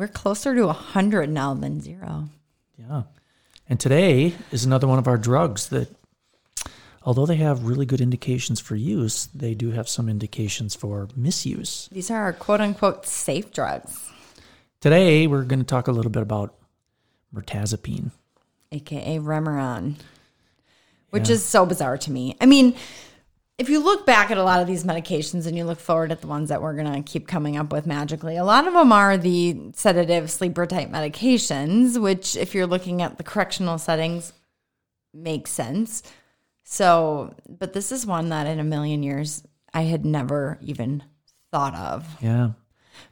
We're closer to 100 now than zero. Yeah. And today is another one of our drugs that, although they have really good indications for use, they do have some indications for misuse. These are our quote unquote safe drugs, Today, we're going to talk a little bit about mirtazapine. aka Remeron, which Yeah. is so bizarre to me. I mean, if you look back at a lot of these medications and you look forward at the ones that we're going to keep coming up with magically, a lot of them are the sedative sleeper type medications, which, if you're looking at the correctional settings, makes sense. So, but this is one that in a million years I had never even thought of. Yeah.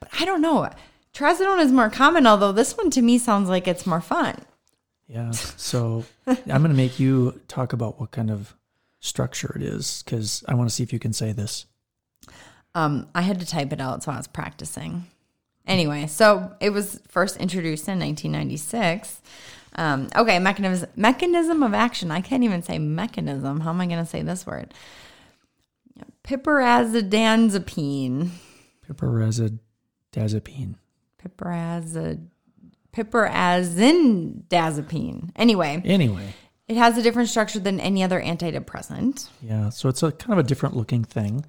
But I don't know. Trazodone is more common, although this one to me sounds like it's more fun. Yeah. So I'm going to make you talk about what kind of structure it is because I want to see if you can say this. Um, I had to type it out, so I was practicing. Anyway, so it was first introduced in 1996. Um, okay, mechanism mechanism of action. I can't even say mechanism. How am I going to say this word? Piperazidazepine. Piperazidazepine. Piperazid piperazindazepine. Anyway, Anyway, it has a different structure than any other antidepressant. yeah. So it's a kind of a different looking thing.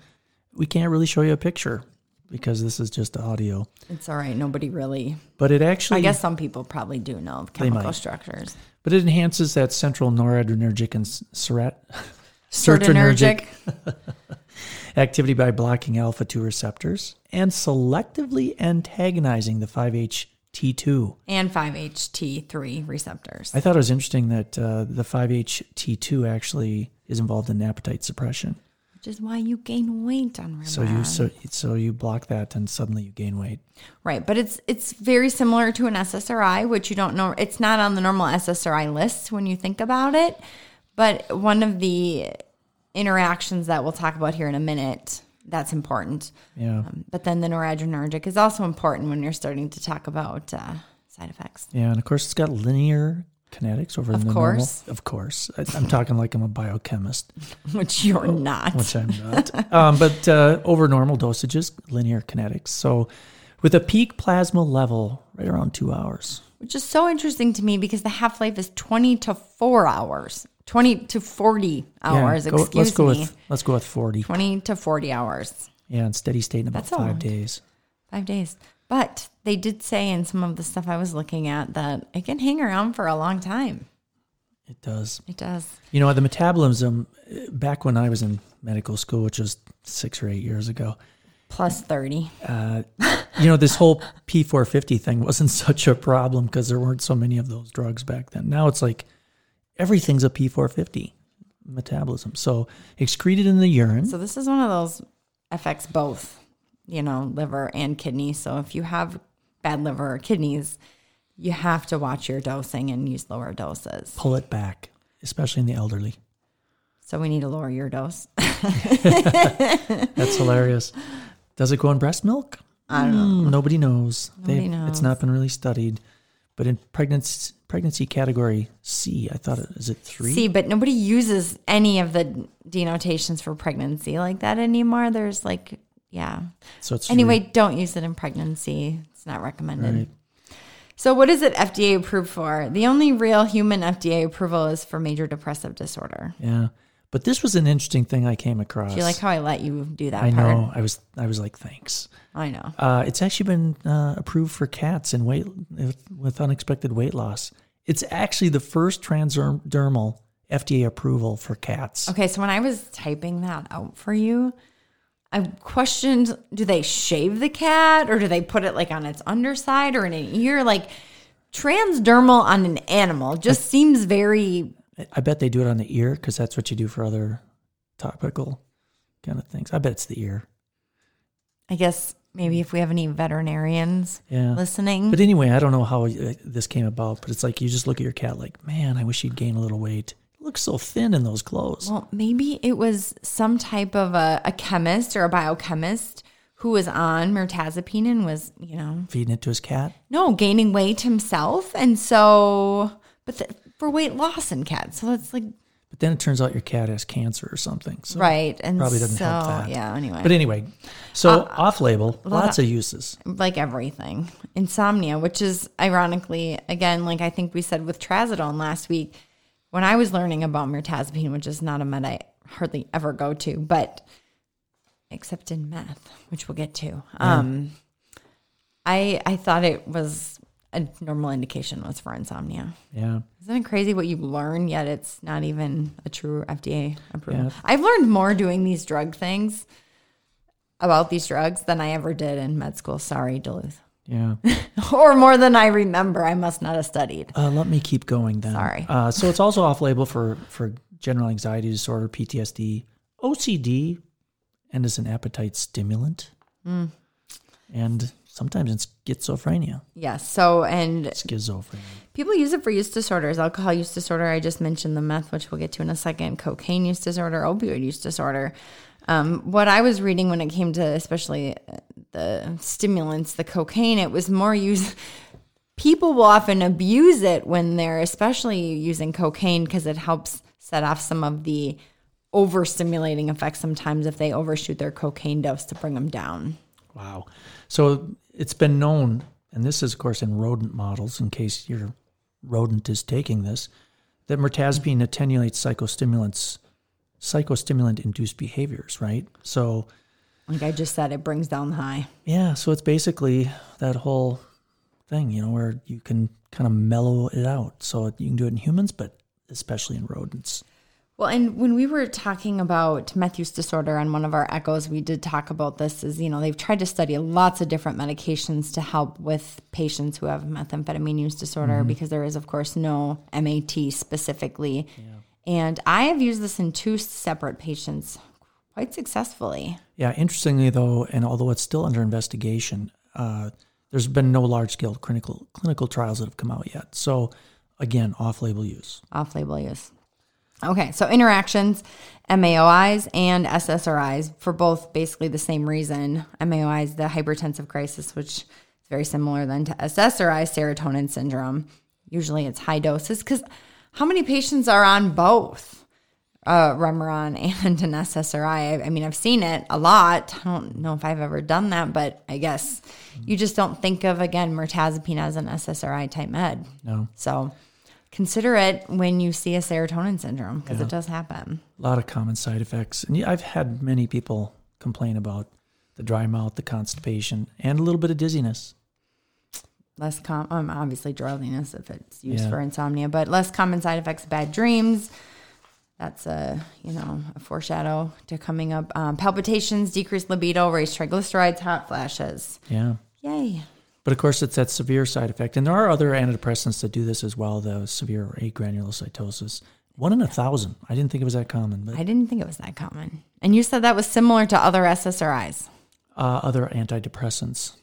We can't really show you a picture because this is just audio, It's all right. Nobody really. but it actually I guess some people probably do know the chemical structures. but it enhances that central noradrenergic and serat Serotonergic. activity by blocking alpha 2 receptors and selectively antagonizing the 5-HT2. and 5-HT3 receptors. I thought it was interesting that uh, the 5-HT2 actually is involved in appetite suppression. which is why you gain weight on Remeron. So you so, so you block that and suddenly you gain weight. right, but it's it's very similar to an SSRI, which you don't know. It's not on the normal SSRI list when you think about it, but one of the interactions that we'll talk about here in a minute that's important. Yeah. Um, but then the noradrenergic is also important when you're starting to talk about uh, side effects. Yeah, and of course it's got linear kinetics over Of the course. normal. Of course. I, I'm talking like I'm a biochemist, Which you're not. which I'm not. um, but uh, over normal dosages, linear kinetics. So with a peak plasma level right around 2 hours. Which is so interesting to me because the half life is 20 to 4 hours. 20 to 40 hours Yeah, go- excuse let's go me. with let's go with 40. 20 to 40 hours. Yeah, and steady state in about That's 5 long- days. five days. But they did say in some of the stuff i was looking at that it can hang around for a long time. It does. it does. You know, the metabolism back when I was in medical school, which was 6 or 8 years ago, plus 30 uh, you know, this whole P450 thing wasn't such a problem because there weren't so many of those drugs back then. Now it's like everything's a P450 metabolism. So excreted in the urine. so this is one of those affects both you know liver and kidney so if you have bad liver or kidneys you have to watch your dosing and use lower doses pull it back, especially in the elderly. so we need to lower your dose That's hilarious. Does it go in breast milk? I don't know. Hmm. Nobody knows. Nobody They- knows. It's not been really studied. But in pregnancy, pregnancy category C, I thought it is it three? See, but nobody uses any of the denotations for pregnancy like that anymore. There's like, yeah. So it's Anyway, don't use it in pregnancy. It's not recommended. Right. So, what is it FDA approved for? The only real human FDA approval is for major depressive disorder. Yeah. But this was an interesting thing I came across. Do you like how I let you do that I part? know. I was I was like, thanks. I know. Uh, it's actually been uh, approved for cats and weight with unexpected weight loss. It's actually the first transdermal FDA approval for cats. Okay, so when I was typing that out for you, I questioned do they shave the cat or do they put it like on its underside or in an ear? Like transdermal on an animal just seems very I bet they do it on the ear because that's what you do for other topical kind of things. I bet it's the ear. I guess maybe if we have any veterinarians Yeah. listening. But anyway, I don't know how uh, this came about, but it's like you just look at your cat like, man, I wish he'd gain a little weight. He looks so thin in those clothes. Well, maybe it was some type of a, a chemist or a biochemist who was on mirtazapine and was, you know, Feeding it to his cat. no, gaining weight himself. And so, but the, for weight loss in cats. So that's like, But then it turns out your cat has cancer or something. So right. And Probably doesn't so, help that. yeah, anyway. But anyway, so Uh, off label, lots of uses. like everything. Insomnia, which is ironically, again, like I think we said with trazodone last week, when I was learning about mirtazapine, which is not a med I hardly ever go to, but except in meth, which we'll get to. Um, I I thought it was a normal indication was for insomnia. Yeah. Isn't it crazy what you learn, yet it's not even a true FDA approval? Yeah. I've learned more doing these drug things about these drugs than I ever did in med school. Sorry, Duluth. Yeah. or more than I remember. I must not have studied. Uh, let me keep going then. Sorry. Uh, so it's also off label for, for general anxiety disorder, PTSD, OCD, and as an appetite stimulant. Hmm. And sometimes it's schizophrenia. Yes. So, and Schizophrenia. people use it for use disorders. Alcohol use disorder. I just mentioned the meth, which we'll get to in a second. Cocaine use disorder, opioid use disorder. Um, what I was reading when it came to especially uh, the stimulants, the cocaine, it was more used. People will often abuse it when they're especially using cocaine because it helps set off some of the overstimulating effects sometimes if they overshoot their cocaine dose to bring them down. Wow. So it's been known, and this is, of course, in rodent models, in case your rodent is taking this, that mirtazapine attenuates psychostimulants, psychostimulant induced behaviors, right? So, Like I just said, it brings down the high. yeah, so it's basically that whole thing, you know, where you can kind of mellow it out. So you can do it in humans, but especially in rodents. Well, and when we were talking about meth use disorder on one of our echoes, we did talk about this. Is you know they've tried to study lots of different medications to help with patients who have methamphetamine use disorder because there is, of course, no MAT specifically. And I have used this in two separate patients quite successfully. Yeah, interestingly though, and although it's still under investigation, uh, there's been no large scale clinical clinical trials that have come out yet. So again, off label use. off label use. Okay, so interactions, MAOIs and SSRIs for both basically the same reason. MAOIs, the hypertensive crisis, which is very similar then to SSRI, serotonin syndrome. Usually it's high doses because how many patients are on both uh, Remeron and an SSRI? I, I mean, I've seen it a lot. I don't know if I've ever done that, but I guess you just don't think of, again, mirtazapine as an SSRI type med. No, So consider it when you see a serotonin syndrome because it does happen. a lot of common side effects, and I've had many people complain about the dry mouth, the constipation, and a little bit of dizziness. Less com um, obviously drowsiness if it's used Yeah. for insomnia, but less common side effects, bad dreams. That's a you know a foreshadow to coming up. Um, palpitations, decreased libido, raised triglycerides, hot flashes. Yeah. Yay! But of course, it's that severe side effect. And there are other antidepressants that do this as well, the severe agranulocytosis. One in a thousand. I didn't think it was that common, but I didn't think it was that common. And you said that was similar to other SSRIs, uh, other antidepressants.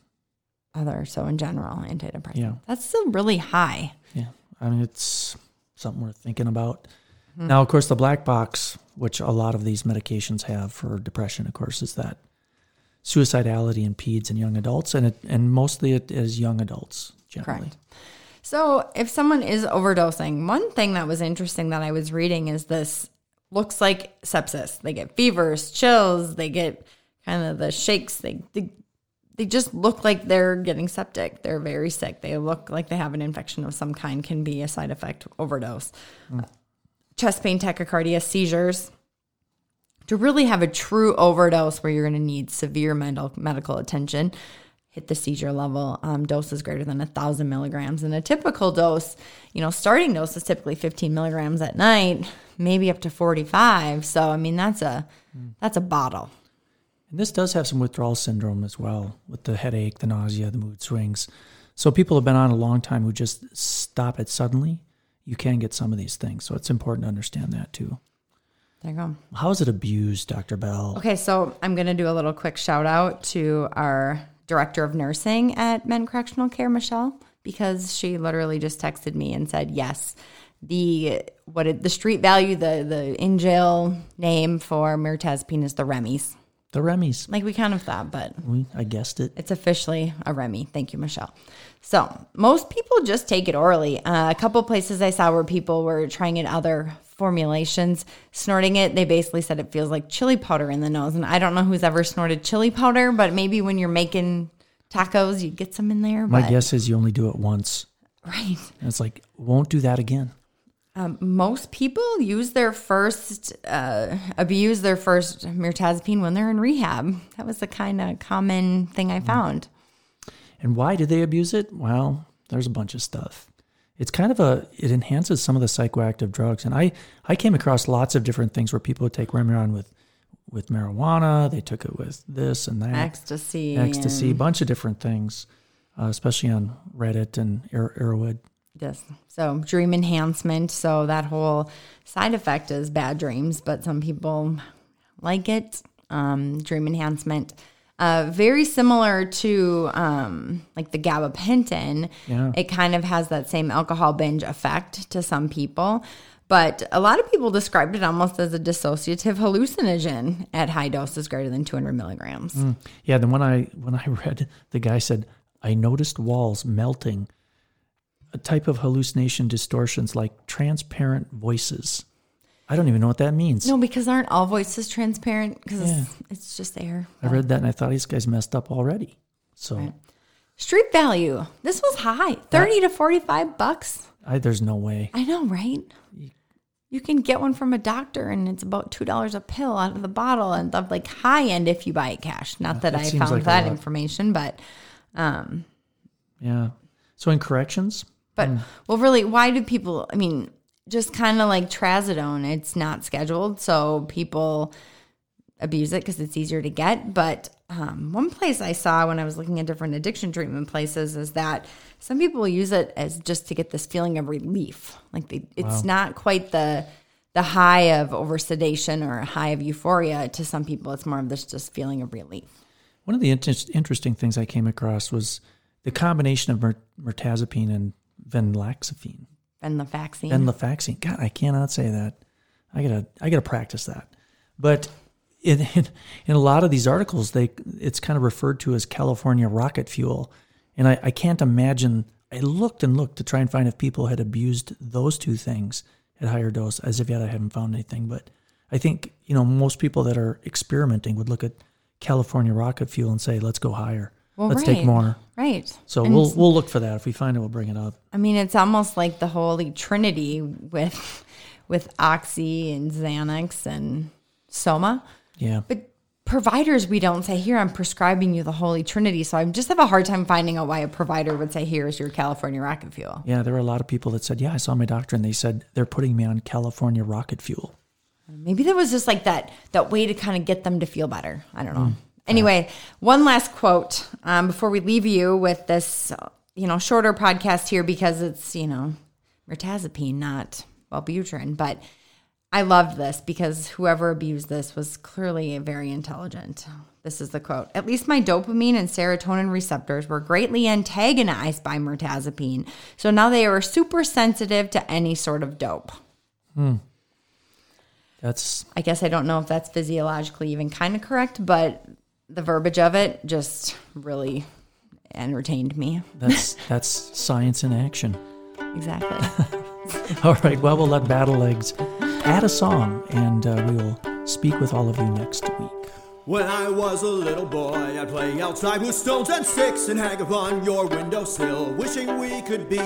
other so in general antidepressants. Yeah. That's still really high. Yeah. I mean, it's something worth thinking about. Now, of course, the black box, which a lot of these medications have for depression, of course, is that suicidality in peds and young adults, and it, and mostly it is young adults generally. Correct. So, if someone is overdosing, one thing that was interesting that I was reading is this looks like sepsis. They get fevers, chills, they get kind of the shakes. They, they they just look like they're getting septic. They're very sick. They look like they have an infection of some kind. Can be a side effect overdose. Mm. Chest pain, tachycardia, seizures. To really have a true overdose where you're going to need severe mental, medical attention, hit the seizure level. Um, dose is greater than a thousand milligrams, and a typical dose, you know, starting dose is typically 15 milligrams at night, maybe up to 45. So I mean, that's a that's a bottle. And this does have some withdrawal syndrome as well, with the headache, the nausea, the mood swings. So people have been on a long time who just stop it suddenly. You can get some of these things, so it's important to understand that too. There you go. How is it abused, Dr. Bell? Okay, so I'm going to do a little quick shout out to our director of nursing at MEnD Correctional Care, Michelle, because she literally just texted me and said, yes, the what it, the street value, the the in jail name for mirtazapine is the Remy's. The Remy's. Like we kind of thought, but We, I guessed it. it's officially a Remy. Thank you, Michelle. So most people just take it orally. Uh, a couple places I saw where people were trying it other formulations, snorting it. They basically said it feels like chili powder in the nose. And I don't know who's ever snorted chili powder, but maybe when you're making tacos, you get some in there. My but, guess is you only do it once. right. And it's like, won't do that again. Um, most people use their first, uh, abuse their first mirtazapine when they're in rehab. That was the kind of common thing I found. And why do they abuse it? Well, there's a bunch of stuff. It's kind of a it enhances some of the psychoactive drugs. And I I came across lots of different things where people would take Remeron with with marijuana, they took it with this and that. Ecstasy. Ecstasy, and- bunch of different things, uh, especially on Reddit and Ar- Erowid. Yes. So dream enhancement. So that whole side effect is bad dreams, but some people like it. Um, dream enhancement. Uh, very similar to um, like the gabapentin. Yeah. It kind of has that same alcohol binge effect to some people. But a lot of people described it almost as a dissociative hallucinogen at high doses greater than 200 milligrams. Yeah, then when I when I read the guy said I noticed walls melting, a type of hallucination distortions like transparent voices. I don't even know what that means. No, because aren't all voices transparent? Because Yeah. it's just air. I read that and I thought this guy's messed up already. So Street value. This was high. 30 to 45 bucks. I, there's no way. I know, right? You can get one from a doctor and it's about $2 a pill out of the bottle and the like high end if you buy it cash. Not that That I found like that information, but um, Yeah. So in corrections, but well really why do people I mean just kind of like trazodone, it's not scheduled, so people abuse it because it's easier to get. But um, one place I saw when I was looking at different addiction treatment places is that some people use it as just to get this feeling of relief. Like they, it's not quite the the high of over sedation or a high of euphoria. To some people, it's more of this just feeling of relief. one of the inter- interesting things I came across was the combination of mir- mirtazapine and venlafaxine. And the vaccine. Venlafaxine. God, I cannot say that. I gotta, I gotta practice that. But in, in in a lot of these articles, they it's kind of referred to as California rocket fuel, and I, I can't imagine. I looked and looked to try and find if people had abused those two things at higher dose. As of yet, I haven't found anything. But I think you know most people that are experimenting would look at California rocket fuel and say, "Let's go higher. Well, Let's take more." Right. So And we'll we'll look for that. If we find it, we'll bring it up. I mean, it's almost like the holy trinity with with Oxy and Xanax and Soma. Yeah. But providers, we don't say here. I'm prescribing you the holy trinity. So I just have a hard time finding out why a provider would say here is your California rocket fuel. Yeah, there were a lot of people that said, "Yeah, I saw my doctor," and they said they're putting me on California rocket fuel. Maybe there was just like that that way to kind of get them to feel better. I don't know. Hmm. Anyway, one last quote um, before we leave you with this, you know, shorter podcast here because it's you know, mirtazapine, not Wellbutrin. But I loved this because whoever abused this was clearly very intelligent. This is the quote. At least my dopamine and serotonin receptors were greatly antagonized by mirtazapine. So now they are super sensitive to any sort of dope. Hmm. That's I guess I don't know if that's physiologically even kind of correct, but the verbiage of it just really entertained me. that's that's science in action. Exactly. All right. Well, we'll let Battle Legs add a song, and uh, we will speak with all of you next week. When I was a little boy, I'd play outside with stones and sticks and hang upon your windowsill, wishing we could be.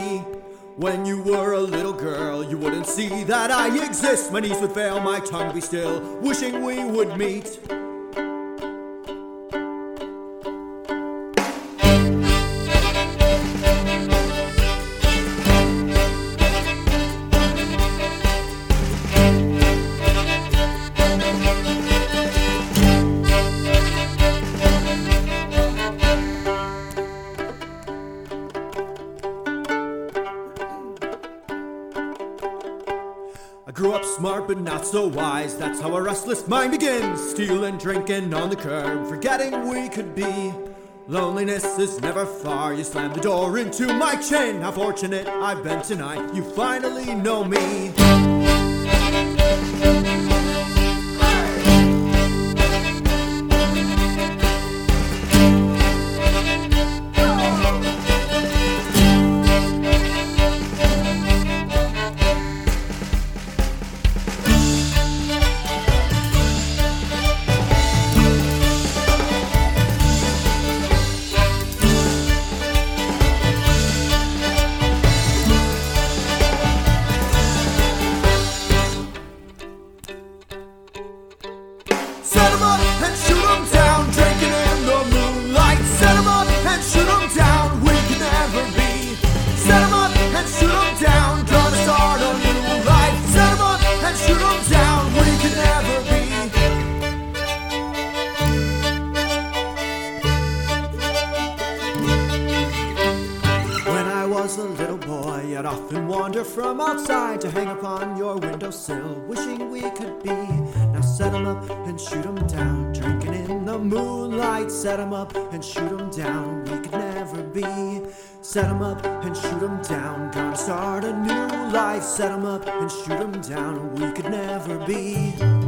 When you were a little girl, you wouldn't see that I exist. My knees would fail, my tongue be still, wishing we would meet. I grew up smart but not so wise. That's how a restless mind begins. Stealing, drinking on the curb, forgetting we could be. Loneliness is never far. You slam the door into my chin. How fortunate I've been tonight. You finally know me. From outside to hang upon your windowsill, wishing we could be. Now set 'em up and shoot 'em down, drinking in the moonlight. Set 'em up and shoot 'em down, we could never be. Set 'em up and shoot 'em down, gonna start a new life. Set 'em up and shoot 'em down, we could never be.